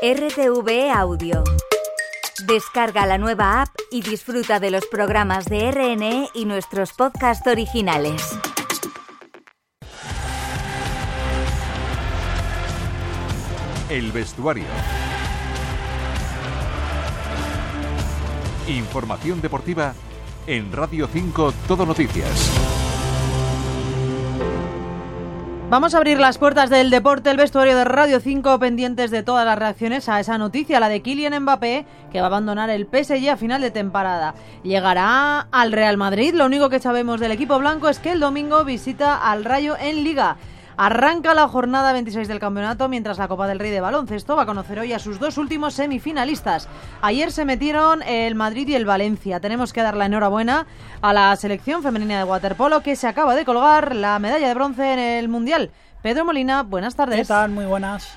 RTV Audio. Descarga la nueva app y disfruta de los programas de RNE y nuestros podcasts originales. El vestuario. Información deportiva en Radio 5 Todo Noticias. Vamos a abrir las puertas del deporte, el vestuario de Radio 5, pendientes de todas las reacciones a esa noticia, la de Kylian Mbappé, que va a abandonar el PSG a final de temporada. Llegará al Real Madrid, lo único que sabemos del equipo blanco es que el domingo visita al Rayo en Liga. Arranca la jornada 26 del campeonato mientras la Copa del Rey de Baloncesto va a conocer hoy a sus dos últimos semifinalistas. Ayer se metieron el Madrid y el Valencia. Tenemos que dar la enhorabuena a la selección femenina de waterpolo que se acaba de colgar la medalla de bronce en el Mundial. Pedro Molina, buenas tardes. ¿Qué tal? Muy buenas.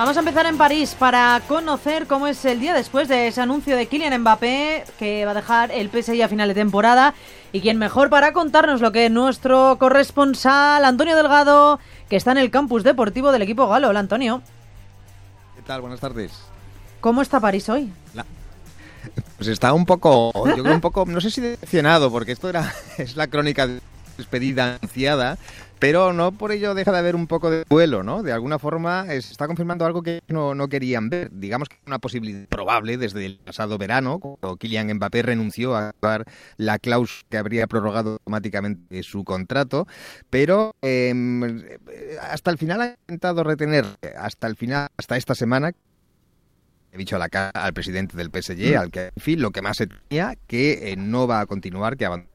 Vamos a empezar en París para conocer cómo es el día después de ese anuncio de Kylian Mbappé que va a dejar el PSG a final de temporada. Y quién mejor para contarnos lo que nuestro corresponsal Antonio Delgado, que está en el campus deportivo del equipo galo. Hola Antonio. ¿Qué tal? Buenas tardes. ¿Cómo está París hoy? La... Pues está un poco, yo creo un poco, no sé si decepcionado, porque esto era es la crónica de despedida anunciada, pero no por ello deja de haber un poco de duelo, ¿no? De alguna forma se está confirmando algo que no, no querían ver. Digamos que una posibilidad probable desde el pasado verano, cuando Kylian Mbappé renunció a actuar la cláusula que habría prorrogado automáticamente su contrato, pero eh, hasta el final ha intentado retener, hasta el final, hasta esta semana, he dicho a la cara al presidente del PSG, al que, en fin, lo que más se tenía, que eh, no va a continuar, que abandona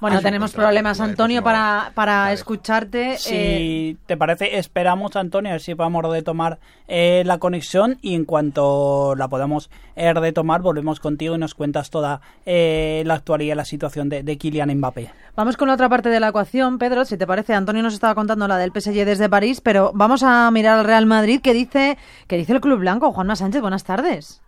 bueno, tenemos problemas, Antonio, para, para escucharte. Si eh, te parece, esperamos, Antonio, a ver si a retomar eh, la conexión y en cuanto la podamos eh, retomar, volvemos contigo y nos cuentas toda la actualidad, la situación de, de Kylian Mbappé. Vamos con la otra parte de la ecuación, Pedro. Si te parece, Antonio nos estaba contando la del PSG desde París, pero vamos a mirar al Real Madrid. ¿Qué dice, qué dice el Club Blanco? Juanma Sánchez, buenas tardes.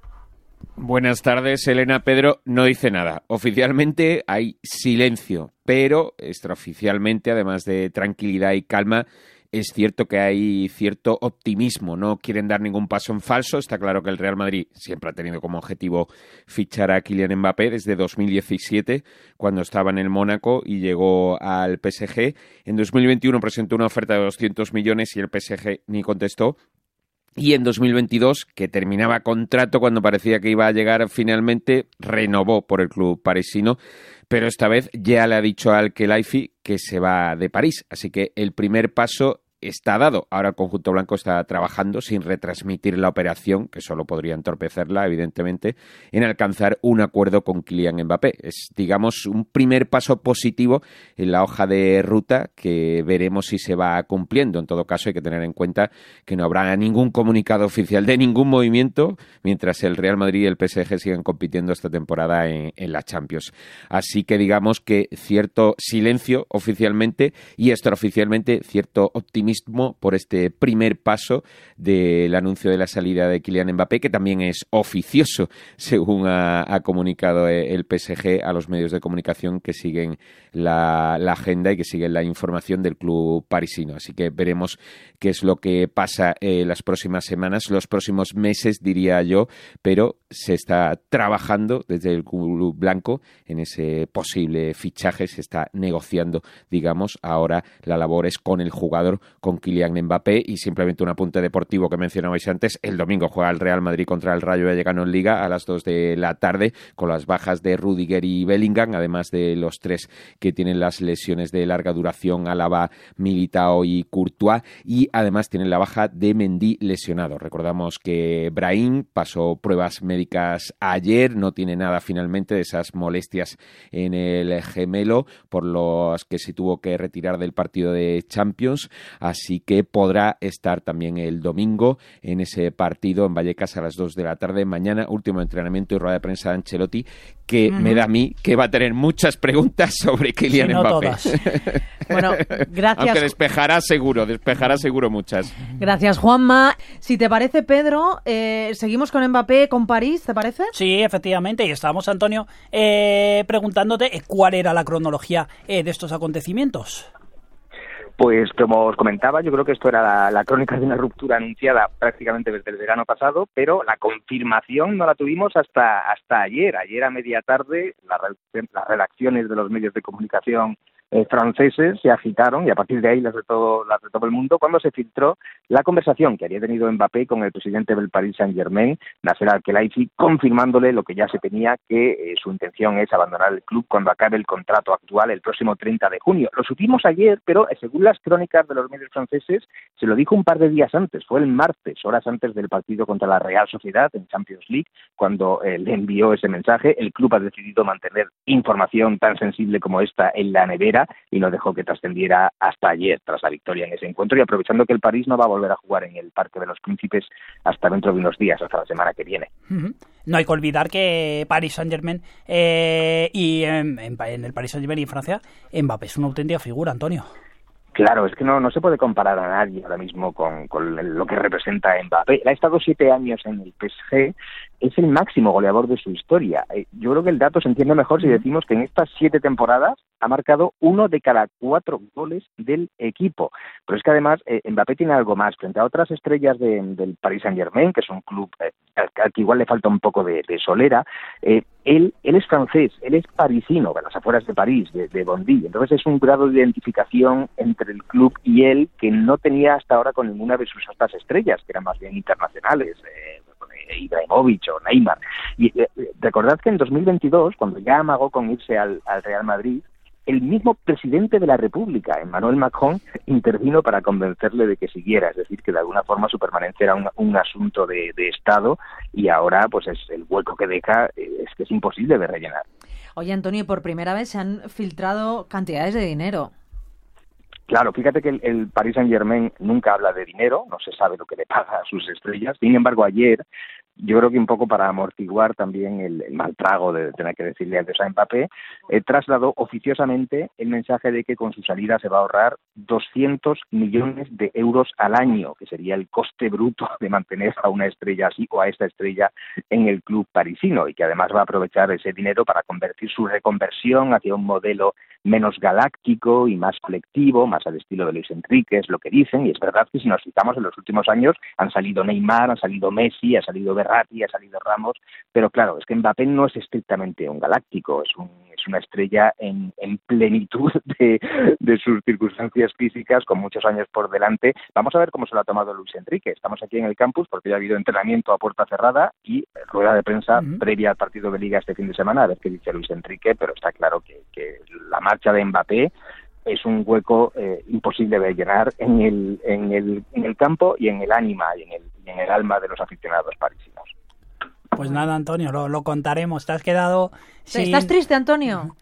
Buenas tardes, Elena Pedro. No dice nada. Oficialmente hay silencio, pero extraoficialmente, además de tranquilidad y calma, es cierto que hay cierto optimismo, no quieren dar ningún paso en falso. Está claro que el Real Madrid siempre ha tenido como objetivo fichar a Kylian Mbappé desde 2017, cuando estaba en el Mónaco y llegó al PSG. En 2021 presentó una oferta de 200 millones y el PSG ni contestó. Y en 2022, que terminaba contrato cuando parecía que iba a llegar finalmente, renovó por el club parisino, pero esta vez ya le ha dicho al Kelaifi que se va de París. Así que el primer paso está dado. Ahora el conjunto blanco está trabajando sin retransmitir la operación, que solo podría entorpecerla, evidentemente, en alcanzar un acuerdo con Kylian Mbappé. Es, digamos, un primer paso positivo en la hoja de ruta que veremos si se va cumpliendo. En todo caso, hay que tener en cuenta que no habrá ningún comunicado oficial de ningún movimiento mientras el Real Madrid y el PSG sigan compitiendo esta temporada en, en la Champions. Así que digamos que cierto silencio oficialmente y extraoficialmente cierto optimismo por este primer paso del anuncio de la salida de Kylian Mbappé, que también es oficioso, según ha, comunicado el PSG a los medios de comunicación que siguen la, agenda y que siguen la información del club parisino. Así que veremos qué es lo que pasa en las próximas semanas, los próximos meses, diría yo, pero se está trabajando desde el club blanco en ese posible fichaje, se está negociando, digamos, ahora la labor es con el jugador con Kylian Mbappé y simplemente un apunte deportivo que mencionabais antes. El domingo juega el Real Madrid contra el Rayo Vallecano en Liga a las 2 de la tarde con las bajas de Rudiger y Bellingham, además de los tres que tienen las lesiones de larga duración, Álava, Militao y Courtois y además tienen la baja de Mendy lesionado. Recordamos que Brahim pasó pruebas médicas ayer, no tiene nada finalmente de esas molestias en el gemelo por los que se tuvo que retirar del partido de Champions así que podrá estar también el domingo en ese partido en Vallecas a las 2 de la tarde. Mañana, último entrenamiento y rueda de prensa de Ancelotti, que me da a mí que va a tener muchas preguntas sobre Kylian Si no Mbappé. todas. Bueno, gracias. Aunque despejará seguro, despejará seguro muchas. Gracias, Juanma. Si te parece, Pedro, eh, seguimos con Mbappé, con París, ¿te parece? Sí, efectivamente, y estábamos, Antonio, eh, preguntándote eh, cuál era la cronología eh, de estos acontecimientos. Pues como os comentaba, yo creo que esto era la, la, crónica de una ruptura anunciada prácticamente desde el verano pasado, pero la confirmación no la tuvimos hasta hasta ayer. Ayer a media tarde la, las redacciones de los medios de comunicación eh, franceses se agitaron y a partir de ahí las de, todo, las de todo el mundo cuando se filtró la conversación que había tenido Mbappé con el presidente del Paris Saint-Germain, Nasser Al-Khelaifi, confirmándole lo que ya se tenía, que eh, su intención es abandonar el club cuando acabe el contrato actual el próximo 30 de junio. Lo supimos ayer, pero eh, según las crónicas de los medios franceses, se lo dijo un par de días antes, fue el martes, horas antes del partido contra la Real Sociedad en Champions League, cuando eh, le envió ese mensaje. El club ha decidido mantener información tan sensible como esta en la nevera y no dejó que trascendiera hasta ayer tras la victoria en ese encuentro y aprovechando que el París no va a volver a jugar en el Parque de los Príncipes hasta dentro de unos días, hasta la semana que viene. No hay que olvidar que Paris Saint Germain eh, y en, en, el Paris Saint Germain y en Francia, Mbappé es una auténtica figura, Antonio. Claro, es que no, no se puede comparar a nadie ahora mismo con, con lo que representa Mbappé. Ha estado siete años en el PSG, es el máximo goleador de su historia. Eh, Yo creo que el dato se entiende mejor si decimos que en estas siete temporadas ha marcado uno de cada cuatro goles del equipo. Pero es que además eh, Mbappé tiene algo más. Frente a otras estrellas de, del Paris Saint Germain, que es un club eh, al, al, que igual le falta un poco de, de solera, eh, él, es francés, él es parisino, de las afueras de París, de, de Bondy. Entonces es un grado de identificación entre el club y él que no tenía hasta ahora con ninguna de sus otras estrellas, que eran más bien internacionales. Eh, Ibrahimovic o Neymar. Y eh, recordad que en 2022, cuando ya amagó con irse al Real Madrid, el mismo presidente de la República, Emmanuel Macron, intervino para convencerle de que siguiera, es decir, que de alguna forma su permanencia era un, un asunto de, de, Estado y ahora pues es el hueco que deja es que es imposible de rellenar. Oye, Antonio, por primera vez se han filtrado cantidades de dinero. Claro, fíjate que el, el Paris Saint Germain nunca habla de dinero, no se sabe lo que le paga a sus estrellas. Sin embargo, ayer yo creo que un poco para amortiguar también el, el mal trago de tener que decirle antes a Mbappé, eh, trasladó oficiosamente el mensaje de que con su salida se va a ahorrar 200 millones de euros al año, que sería el coste bruto de mantener a una estrella así o a esta estrella en el club parisino y que además va a aprovechar ese dinero para convertir su reconversión hacia un modelo menos galáctico y más colectivo, más al estilo de Luis Enrique, es lo que dicen, y es verdad que si nos fijamos en los últimos años han salido Neymar, han salido Messi, ha salido Berratti, ha salido Ramos, pero claro, es que Mbappé no es estrictamente un galáctico, es, un, es una estrella en, en plenitud de, de, sus circunstancias físicas, con muchos años por delante. Vamos a ver cómo se lo ha tomado Luis Enrique. Estamos aquí en el campus porque ya ha habido entrenamiento a puerta cerrada y rueda de prensa uh -huh. previa al partido de liga este fin de semana, a ver qué dice Luis Enrique, pero está claro que, que la marcha de Mbappé es un hueco eh, imposible de llenar en el, en, el, en el campo y en el ánima y en el, y en el alma de los aficionados parisinos. Pues nada, Antonio, lo, lo contaremos. Te has quedado. Sin... ¿Estás triste, Antonio?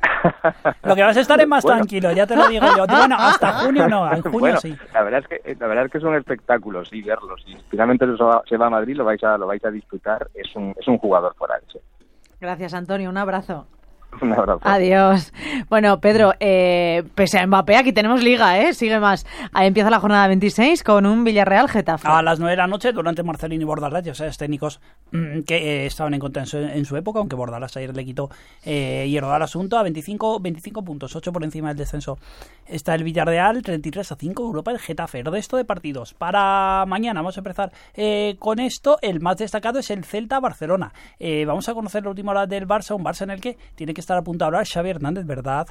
Lo que vas a estar es más bueno. tranquilo, ya te lo digo yo. Bueno, hasta junio no, en junio bueno, sí. La verdad es que la verdad es que es un espectáculo, sí, verlo. Si finalmente se va a Madrid, lo vais a lo vais a disfrutar. Es un es un jugador forense. Gracias, Antonio. Un abrazo. Un abrazo. Adiós. Bueno, Pedro, eh, pese a Mbappé, aquí tenemos liga, ¿eh? Sigue más. Ahí empieza la jornada 26 con un Villarreal Getafe. A las 9 de la noche, durante Marcelino y Bordalás, ya sabes, técnicos mmm, que eh, estaban en contra en su, en su, época, aunque Bordalás ayer le quitó eh, hierro al asunto a 25, 25 puntos, 8 por encima del descenso. Está el Villarreal, 33 a 5, Europa, el Getafe. Resto de partidos. Para mañana vamos a empezar eh, con esto. El más destacado es el Celta-Barcelona. Eh, vamos a conocer la última hora del Barça, un Barça en el que tiene que estar a punto de hablar Xavi Hernández, ¿verdad?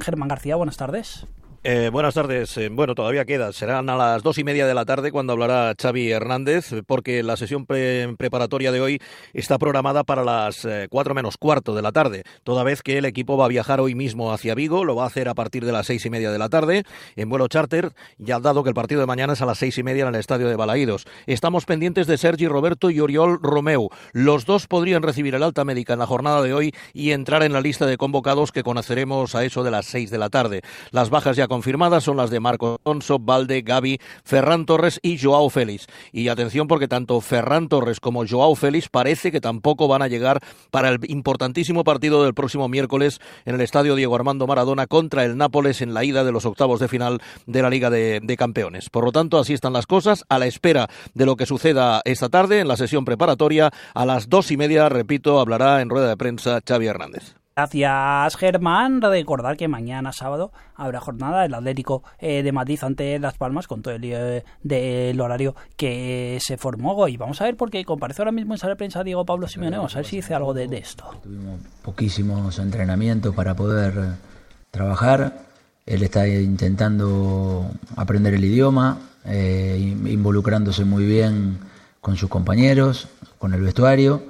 Germán García, buenas tardes. Eh, buenas tardes. Eh, bueno, todavía queda. Serán a las dos y media de la tarde cuando hablará Xavi Hernández, porque la sesión pre preparatoria de hoy está programada para las eh, cuatro menos cuarto de la tarde, toda vez que el equipo va a viajar hoy mismo hacia Vigo, lo va a hacer a partir de las seis y media de la tarde en vuelo charter, ya dado que el partido de mañana es a las seis y media en el estadio de Balaídos. Estamos pendientes de Sergi Roberto y Oriol Romeu. Los dos podrían recibir el alta médica en la jornada de hoy y entrar en la lista de convocados que conoceremos a eso de las seis de la tarde. Las bajas ya confirmadas son las de Marco Alonso, Valde, Gaby, Ferran Torres y Joao Félix. Y atención porque tanto Ferran Torres como Joao Félix parece que tampoco van a llegar para el importantísimo partido del próximo miércoles en el estadio Diego Armando Maradona contra el Nápoles en la ida de los octavos de final de la Liga de, de Campeones. Por lo tanto, así están las cosas a la espera de lo que suceda esta tarde en la sesión preparatoria. A las dos y media, repito, hablará en rueda de prensa Xavi Hernández. Gracias, Germán. Recordar que mañana sábado habrá jornada del Atlético eh, de Madrid ante Las Palmas con todo el lío del horario que se formó. Y vamos a ver porque comparece ahora mismo en sala de prensa Diego Pablo Simeone. Vamos a ver si dice algo de, de esto. Tuvimos poquísimos entrenamientos para poder trabajar. Él está intentando aprender el idioma, eh, involucrándose muy bien con sus compañeros, con el vestuario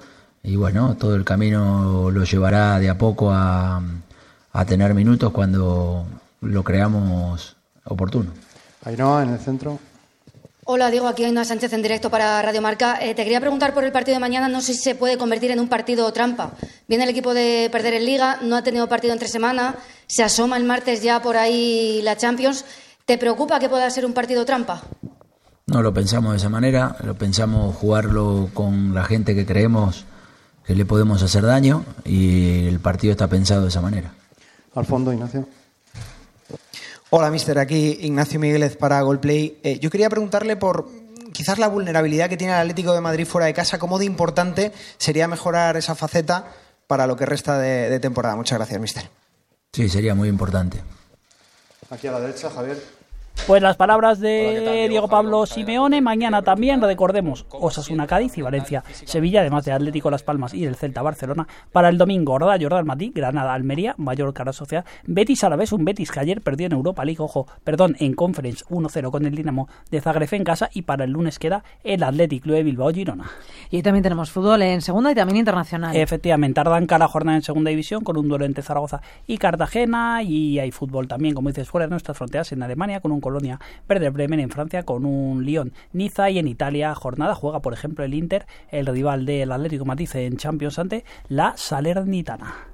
y bueno, todo el camino lo llevará de a poco a, a tener minutos cuando lo creamos oportuno. Ainhoa, en el centro. Hola, Diego, aquí Ainhoa Sánchez en directo para Radio Marca. Eh, te quería preguntar por el partido de mañana, no sé si se puede convertir en un partido trampa. Viene el equipo de perder en Liga, no ha tenido partido entre semana, se asoma el martes ya por ahí la Champions. ¿Te preocupa que pueda ser un partido trampa? No lo pensamos de esa manera, lo pensamos jugarlo con la gente que creemos que le podemos hacer daño y el partido está pensado de esa manera. Al fondo, Ignacio. Hola, mister. Aquí Ignacio Migueles para Golplay. Eh, yo quería preguntarle por quizás la vulnerabilidad que tiene el Atlético de Madrid fuera de casa. ¿Cómo de importante sería mejorar esa faceta para lo que resta de, de temporada? Muchas gracias, mister. Sí, sería muy importante. Aquí a la derecha, Javier. Pues las palabras de Diego Pablo Simeone. Mañana también, recordemos, Osasuna Cádiz y Valencia Sevilla, además de Atlético Las Palmas y el Celta Barcelona. Para el domingo, Rayo Real Madrid, Granada Almería, Mallorca Real Sociedad, Betis a la vez, un Betis que ayer perdió en Europa League, ojo, perdón, en Conference 1-0 con el Dinamo de Zagreb en casa. Y para el lunes queda el Atlético de Bilbao Girona. Y también tenemos fútbol en segunda y también internacional. Efectivamente, arranca la jornada en segunda división con un duelo entre Zaragoza y Cartagena. Y hay fútbol también, como dices, fuera de nuestras fronteras en Alemania con un Colonia Werder Bremen en Francia con un Lyon Niza y en Italia jornada juega por ejemplo el Inter el rival del Atlético Madrid en Champions ante la Salernitana.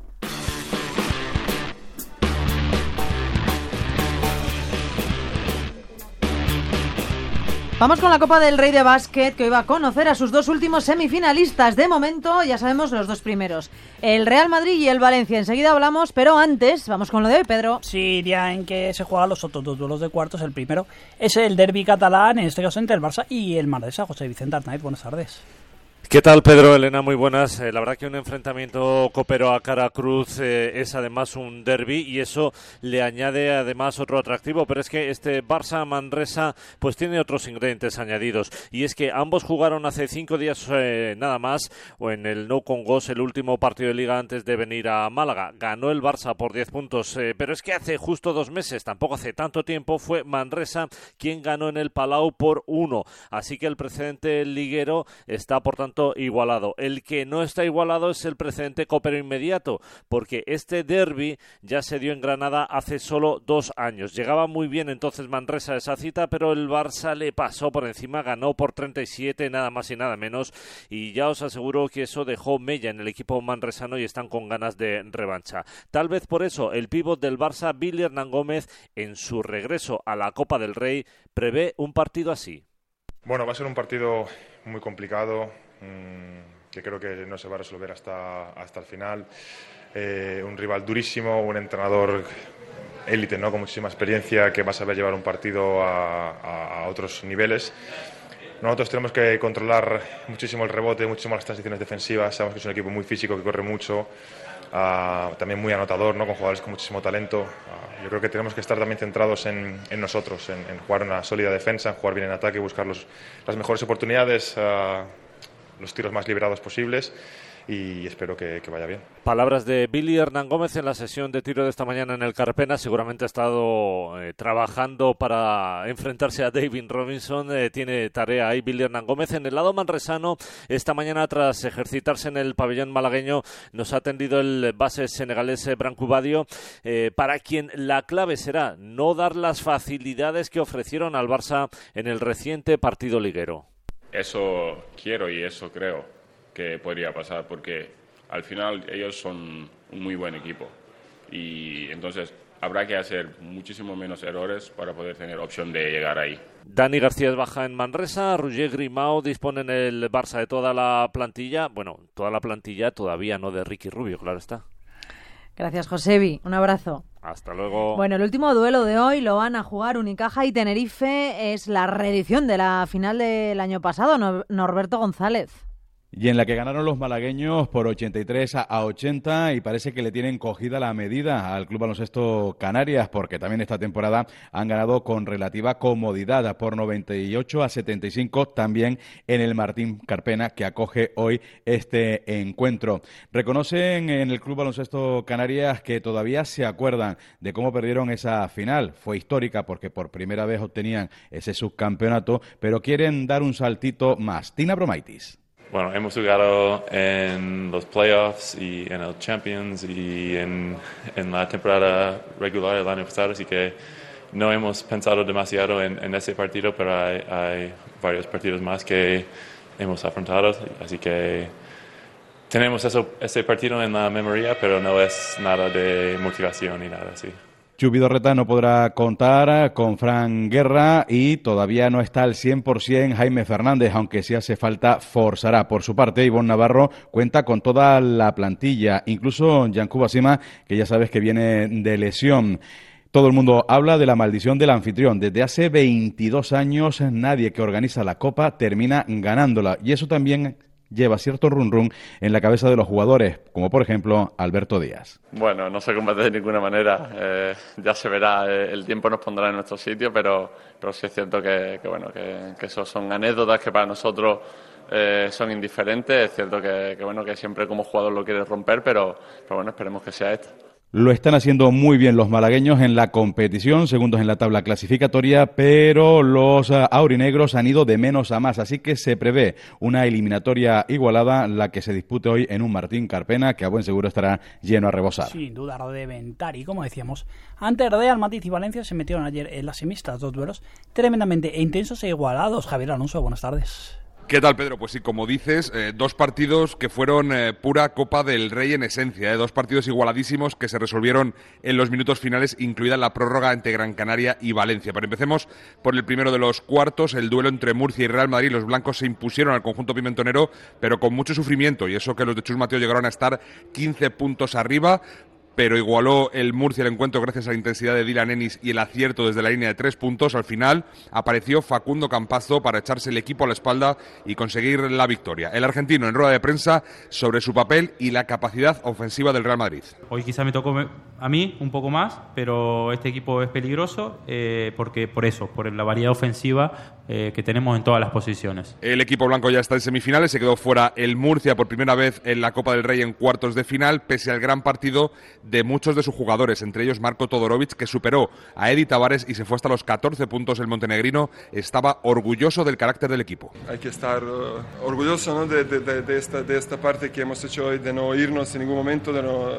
Vamos con la Copa del Rey de Básquet, que hoy va a conocer a sus dos últimos semifinalistas. De momento, ya sabemos los dos primeros. El Real Madrid y el Valencia. Enseguida hablamos, pero antes, vamos con lo de hoy, Pedro. Sí, día en que se juegan los otros dos duelos de cuartos. El primero es el derby catalán, en este caso entre el Barça y el Manresa. José Vicente Arnaiz, buenas tardes. ¿Qué tal, Pedro? Elena, muy buenas. Eh, la verdad que un enfrentamiento copero a cara cruz eh, es además un derby y eso le añade además otro atractivo, pero es que este Barça-Manresa pues tiene otros ingredientes añadidos y es que ambos jugaron hace cinco días eh, nada más o en el No Congos el último partido de liga antes de venir a Málaga. Ganó el Barça por 10 puntos, eh, pero es que hace justo dos meses, tampoco hace tanto tiempo, fue Manresa quien ganó en el Palau por uno. Así que el precedente liguero está por tanto igualado. El que no está igualado es el precedente copero inmediato, porque este derby ya se dio en Granada hace solo dos años. Llegaba muy bien entonces Manresa a esa cita, pero el Barça le pasó por encima, ganó por 37, nada más y nada menos, y ya os aseguro que eso dejó mella en el equipo manresano y están con ganas de revancha. Tal vez por eso el pívot del Barça, Billy Hernán Gómez, en su regreso a la Copa del Rey, prevé un partido así. Bueno, va a ser un partido muy complicado, que creo que no se va a resolver hasta, hasta el final. Eh, un rival durísimo, un entrenador élite, ¿no? con muchísima experiencia, que va a saber llevar un partido a, a, otros niveles. Nosotros tenemos que controlar muchísimo el rebote, muchísimo las transiciones defensivas. Sabemos que es un equipo muy físico, que corre mucho, uh, también muy anotador, ¿no? con jugadores con muchísimo talento. Uh, yo creo que tenemos que estar también centrados en, en nosotros, en, en, jugar una sólida defensa, en jugar bien en ataque, buscar los, las mejores oportunidades. Uh, los tiros más liberados posibles y espero que, vaya bien. Palabras de Billy Hernán Gómez en la sesión de tiro de esta mañana en el Carpena. Seguramente ha estado eh, trabajando para enfrentarse a David Robinson. Eh, tiene tarea ahí Billy Hernán Gómez. En el lado manresano, esta mañana, tras ejercitarse en el pabellón malagueño, nos ha atendido el base senegalés eh, Branco Badio, para quien la clave será no dar las facilidades que ofrecieron al Barça en el reciente partido liguero. Eso quiero y eso creo que podría pasar porque al final ellos son un muy buen equipo y entonces habrá que hacer muchísimo menos errores para poder tener opción de llegar ahí. Dani García es baja en Manresa, Roger Grimao dispone en el Barça de toda la plantilla, bueno, toda la plantilla todavía no de Ricky Rubio, claro está. Gracias, Josebi. Un abrazo. Hasta luego. Bueno, el último duelo de hoy lo van a jugar Unicaja y Tenerife. Es la reedición de la final del año pasado, Norberto González. Y en la que ganaron los malagueños por 83 a 80 y parece que le tienen cogida la medida al Club Baloncesto Canarias porque también esta temporada han ganado con relativa comodidad por 98 a 75 también en el Martín Carpena que acoge hoy este encuentro. Reconocen en el Club Baloncesto Canarias que todavía se acuerdan de cómo perdieron esa final. Fue histórica porque por primera vez obtenían ese subcampeonato, pero quieren dar un saltito más. Tina Bromaitis. Bueno, hemos jugado en los playoffs y en el Champions y en, en la temporada regular el año pasado, así que no hemos pensado demasiado en, ese partido, pero hay, varios partidos más que hemos afrontado, así que tenemos eso, ese partido en la memoria, pero no es nada de motivación ni nada así. Chubidorreta no podrá contar con Fran Guerra y todavía no está al 100% Jaime Fernández, aunque si hace falta forzará. Por su parte, Ivonne Navarro cuenta con toda la plantilla, incluso Yancuba Sima, que ya sabes que viene de lesión. Todo el mundo habla de la maldición del anfitrión. Desde hace 22 años nadie que organiza la Copa termina ganándola. Y eso también lleva cierto run run en la cabeza de los jugadores, como por ejemplo Alberto Díaz. Bueno, no se combate de ninguna manera, eh, ya se verá, eh, el tiempo nos pondrá en nuestro sitio, pero, pero sí es cierto que, bueno, que, que eso son anécdotas que para nosotros eh, son indiferentes, es cierto que, bueno, que siempre como jugador lo quieres romper, pero, pero bueno, esperemos que sea esto. Lo están haciendo muy bien los malagueños en la competición, segundos en la tabla clasificatoria, pero los eh, aurinegros han ido de menos a más, así que se prevé una eliminatoria igualada, la que se dispute hoy en un Martín Carpena, que a buen seguro estará lleno a rebosar. Sin duda, de ventar. Y como decíamos, antes Real Matiz y Valencia se metieron ayer en las semistas, dos duelos tremendamente intensos e igualados. Javier Alonso, buenas tardes. ¿Qué tal, Pedro? Pues sí, como dices, eh, dos partidos que fueron eh, pura Copa del Rey en esencia, eh, dos partidos igualadísimos que se resolvieron en los minutos finales, incluida la prórroga entre Gran Canaria y Valencia. Pero empecemos por el primero de los cuartos, el duelo entre Murcia y Real Madrid. Los blancos se impusieron al conjunto pimentonero, pero con mucho sufrimiento, y eso que los de Chus Mateo llegaron a estar 15 puntos arriba pero igualó el Murcia el encuentro gracias a la intensidad de Dylan Ennis y el acierto desde la línea de tres puntos. Al final apareció Facundo Campazo para echarse el equipo a la espalda y conseguir la victoria. El argentino en rueda de prensa sobre su papel y la capacidad ofensiva del Real Madrid. Hoy quizá me tocó a mí un poco más, pero este equipo es peligroso eh, porque por eso, por la variedad ofensiva eh, que tenemos en todas las posiciones. El equipo blanco ya está en semifinales, se quedó fuera el Murcia por primera vez en la Copa del Rey en cuartos de final, pese al gran partido de muchos de sus jugadores, entre ellos Marco Todorovic, que superó a Edi Tavares y se fue hasta los 14 puntos. El montenegrino estaba orgulloso del carácter del equipo. Hay que estar uh, orgulloso de, esta, de esta parte que hemos hecho hoy, de no irnos en ningún momento, de, no,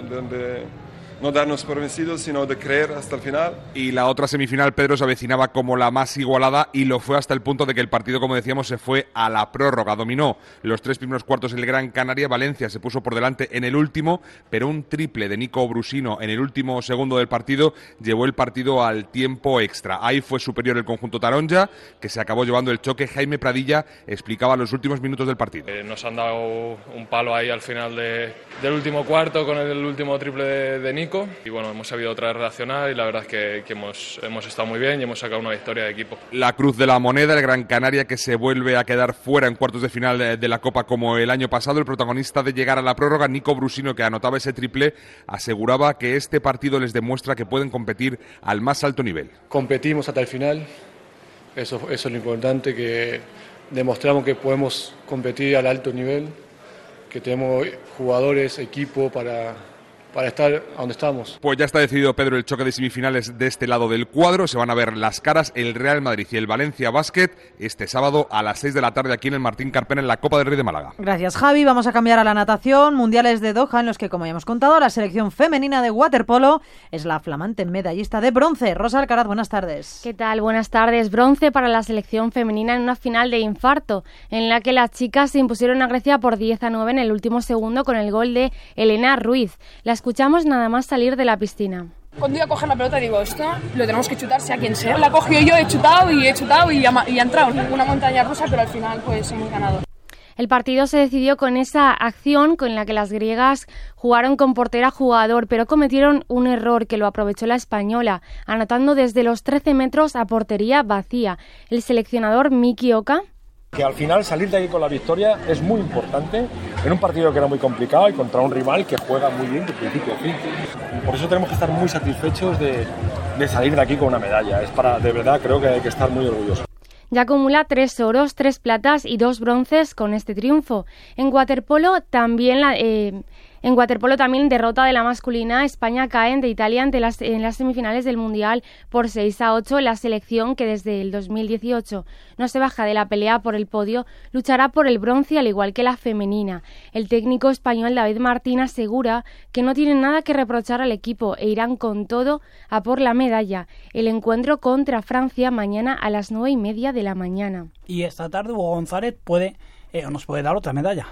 no darnos por vencidos, sino de creer hasta el final. Y la otra semifinal, Pedro, se avecinaba como la más igualada y lo fue hasta el punto de que el partido, como decíamos, se fue a la prórroga. Dominó los tres primeros cuartos el Gran Canaria. Valencia se puso por delante en el último, pero un triple de Nico Brusino en el último segundo del partido llevó el partido al tiempo extra. Ahí fue superior el conjunto Taronja, que se acabó llevando el choque. Jaime Pradilla explicaba los últimos minutos del partido. Eh, nos han dado un palo ahí al final del último cuarto con el último triple de Nico y bueno, hemos sabido otra vez relacionar y la verdad es que, hemos, hemos, estado muy bien y hemos sacado una victoria de equipo. La cruz de la moneda, el Gran Canaria que se vuelve a quedar fuera en cuartos de final de, la Copa como el año pasado. El protagonista de llegar a la prórroga, Nico Brusino, que anotaba ese triple, aseguraba que este partido les demuestra que pueden competir al más alto nivel. Competimos hasta el final, eso, eso es lo importante, que demostramos que podemos competir al alto nivel, que tenemos jugadores, equipo para para estar donde estamos. Pues ya está decidido, Pedro, el choque de semifinales de este lado del cuadro. Se van a ver las caras el Real Madrid y el Valencia Basket este sábado a las 6 de la tarde aquí en el Martín Carpena en la Copa del Rey de Málaga. Gracias, Javi. Vamos a cambiar a la natación. Mundiales de Doha, en los que, como ya hemos contado, la selección femenina de waterpolo es la flamante medallista de bronce. Rosa Alcaraz, buenas tardes. ¿Qué tal? Buenas tardes. Bronce para la selección femenina en una final de infarto, en la que las chicas se impusieron a Grecia por 10 a 9 en el último segundo con el gol de Elena Ruiz. Las escuchamos nada más salir de la piscina. Cuando iba a coger la pelota digo, esto lo tenemos que chutar sea quien sea. La cogido yo, he chutado y he chutado y ha, y ha entrado. Una montaña rusa, pero al final pues hemos ganado. El partido se decidió con esa acción con la que las griegas jugaron con portera jugador, pero cometieron un error que lo aprovechó la española, anotando desde los 13 metros a portería vacía. El seleccionador Miki Oka que al final salir de ahí con la victoria es muy importante en un partido que era muy complicado y contra un rival que juega muy bien de principio fin. Por eso tenemos que estar muy satisfechos de, de salir de aquí con una medalla. Es para, de verdad, creo que hay que estar muy orgullosos. Ya acumula tres oros, tres platas y dos bronces con este triunfo. En waterpolo también la, eh, en waterpolo también derrota de la masculina, España cae Italia ante las, en las semifinales del Mundial por 6 a 8. La selección que desde el 2018 no se baja de la pelea por el podio luchará por el bronce al igual que la femenina. El técnico español David Martín asegura que no tienen nada que reprochar al equipo e irán con todo a por la medalla. El encuentro contra Francia mañana a las nueve y media de la mañana. Y esta tarde Hugo González puede, eh, nos puede dar otra medalla.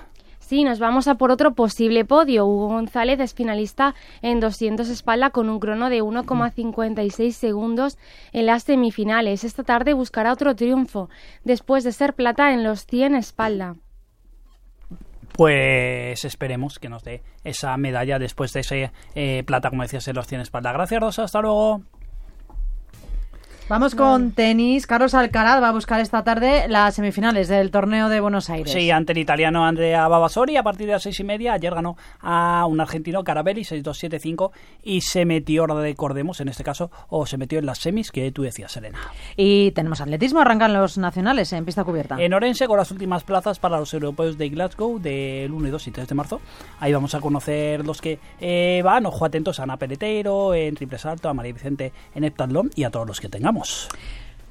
Sí, nos vamos a por otro posible podio. Hugo González es finalista en 200 espalda con un crono de 1,56 segundos en las semifinales. Esta tarde buscará otro triunfo después de ser plata en los 100 espalda. Pues esperemos que nos dé esa medalla después de ese eh, plata, como decías, en los 100 espalda. Gracias, Rosa. Hasta luego. Vamos con tenis. Carlos Alcaraz va a buscar esta tarde las semifinales del torneo de Buenos Aires. Sí, ante el italiano Andrea Babasori a partir de las seis y media. Ayer ganó a un argentino Carabelli 6-2-7-5 y se metió, recordemos en este caso, o se metió en las semis que tú decías, Selena. Y tenemos atletismo, arrancan los nacionales en pista cubierta. En Orense con las últimas plazas para los europeos de Glasgow del 1 y 2 y 3 de marzo. Ahí vamos a conocer los que eh, van. Ojo atentos a Ana Peletero en triple salto, a María Vicente en heptatlón y a todos los que tengamos. Vamos.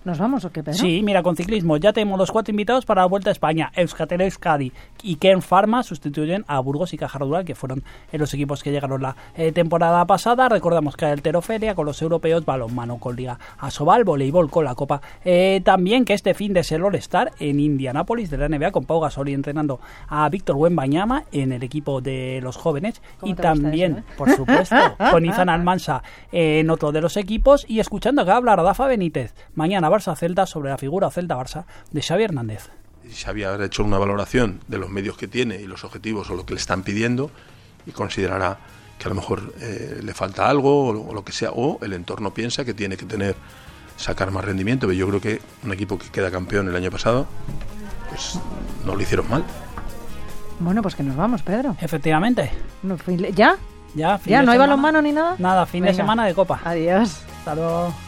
¿Nos vamos o qué, Pedro? Sí, mira, con ciclismo ya tenemos los cuatro invitados para la Vuelta a España. Euskatel Euskadi y Ken Pharma sustituyen a Burgos y Caja Rural, que fueron los equipos que llegaron la eh, temporada pasada. Recordamos que hay Alteroferia con los europeos, balonmano con Liga Asobal, voleibol con la Copa. Eh, también que este fin de ser All-Star en Indianápolis de la NBA con Pau Gasol y entrenando a Víctor Wembañama en el equipo de los jóvenes. Y también, eso, eh? por supuesto, con Izan Almansa en otro de los equipos. Y escuchando que habla Rafa Benítez mañana Barça-Celta sobre la figura Celta-Barça de Xavi Hernández. Xavi habrá hecho una valoración de los medios que tiene y los objetivos o lo que le están pidiendo y considerará que a lo mejor eh, le falta algo o, o, lo que sea, o el entorno piensa que tiene que tener sacar más rendimiento. Pero yo creo que un equipo que queda campeón el año pasado, pues no lo hicieron mal. Bueno, pues que nos vamos, Pedro. Efectivamente. ¿Ya? Ya, ¿Ya? ¿No hay balonmano ni nada? Nada, fin Venga. de semana de copa. Adiós. Hasta luego.